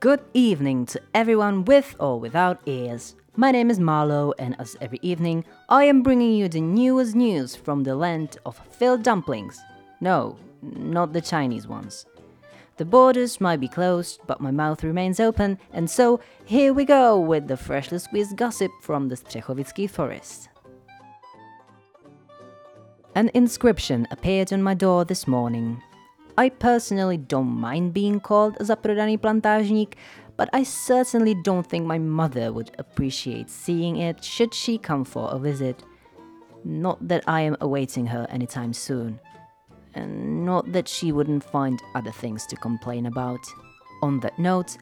Good evening to everyone with or without ears. My name is Marlo, and as every evening, I am bringing you the newest news from the land of filled dumplings. No, not the Chinese ones. The borders might be closed, but my mouth remains open, and so here we go with the freshly squeezed gossip from the Střechovicki forest. An inscription appeared on my door this morning. I personally don't mind being called a zaprodaný plantážník, but I certainly don't think my mother would appreciate seeing it should she come for a visit. Not that I am awaiting her anytime soon. And not that she wouldn't find other things to complain about. On that note,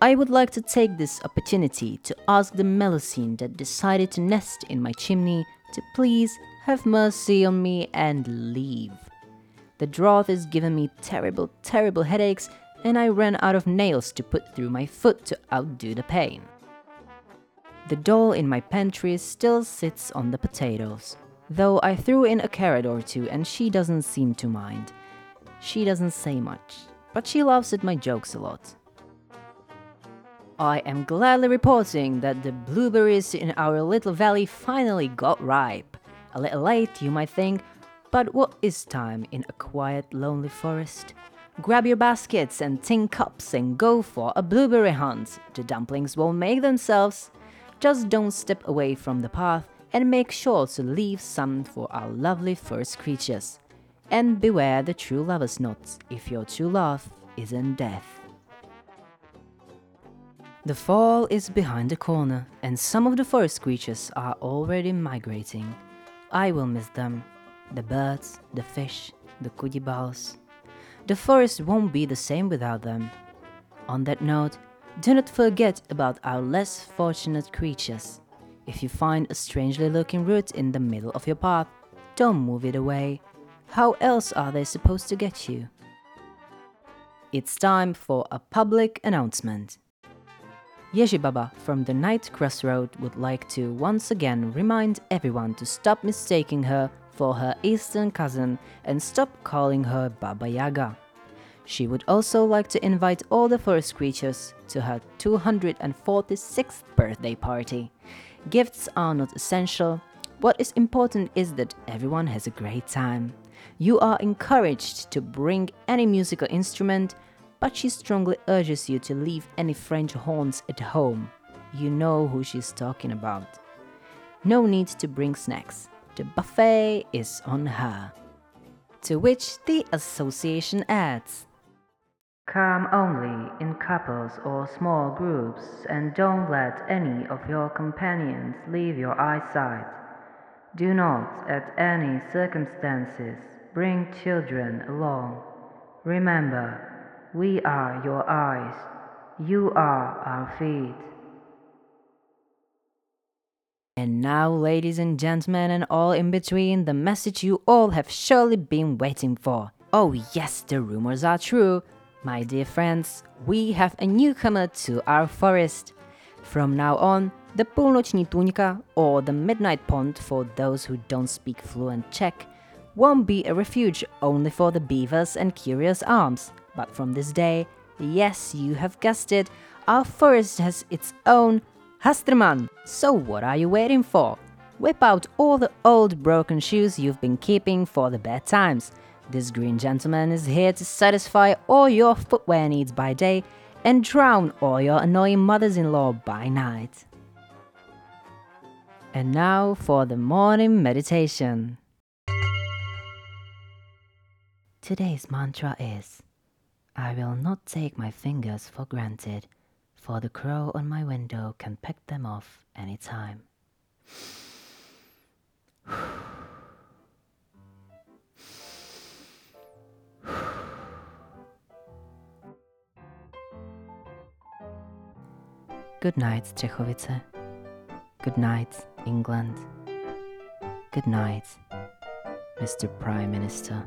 I would like to take this opportunity to ask the Melusine that decided to nest in my chimney to please have mercy on me and leave. The drought is giving me terrible, terrible headaches, and I ran out of nails to put through my foot to outdo the pain. The doll in my pantry still sits on the potatoes, though I threw in a carrot or two and she doesn't seem to mind. She doesn't say much, but she laughs at my jokes a lot. I am gladly reporting that the blueberries in our little valley finally got ripe. A little late, you might think, but what is time in a quiet, lonely forest? Grab your baskets and tin cups and go for a blueberry hunt. The dumplings won't make themselves. Just don't step away from the path and make sure to leave some for our lovely first creatures. And beware the true lover's knot if your true love isn't death. The fall is behind the corner, and some of the forest creatures are already migrating. I will miss them, the birds, the fish, the kudibals. The forest won't be the same without them. On that note, do not forget about our less fortunate creatures. If you find a strangely looking root in the middle of your path, don't move it away. How else are they supposed to get you? It's time for a public announcement. Ježibaba from the Night Crossroad would like to once again remind everyone to stop mistaking her for her eastern cousin and stop calling her Baba Yaga. She would also like to invite all the forest creatures to her 246th birthday party. Gifts are not essential. What is important is that everyone has a great time. You are encouraged to bring any musical instrument, but she strongly urges you to leave any French horns at home. You know who she's talking about. No need to bring snacks. The buffet is on her. To which the association adds Come only in couples or small groups and don't let any of your companions leave your eyesight. Do not, at any circumstances, bring children along. Remember, we are your eyes, you are our feet. And now, ladies and gentlemen, and all in between, the message you all have surely been waiting for. Oh, yes, the rumors are true. My dear friends, we have a newcomer to our forest. From now on, the Půlnoční Tůňka, or the Midnight Pond for those who don't speak fluent Czech, won't be a refuge only for the beavers and curious arms. But from this day, yes, you have guessed it, our forest has its own Hastrman, so what are you waiting for? Whip out all the old broken shoes you've been keeping for the bad times. This green gentleman is here to satisfy all your footwear needs by day and drown all your annoying mothers in law by night. And now for the morning meditation. Today's mantra is I will not take my fingers for granted for the crow on my window can pick them off any time. Good night, Střechovice. Good night, England. Good night, Mr. Prime Minister.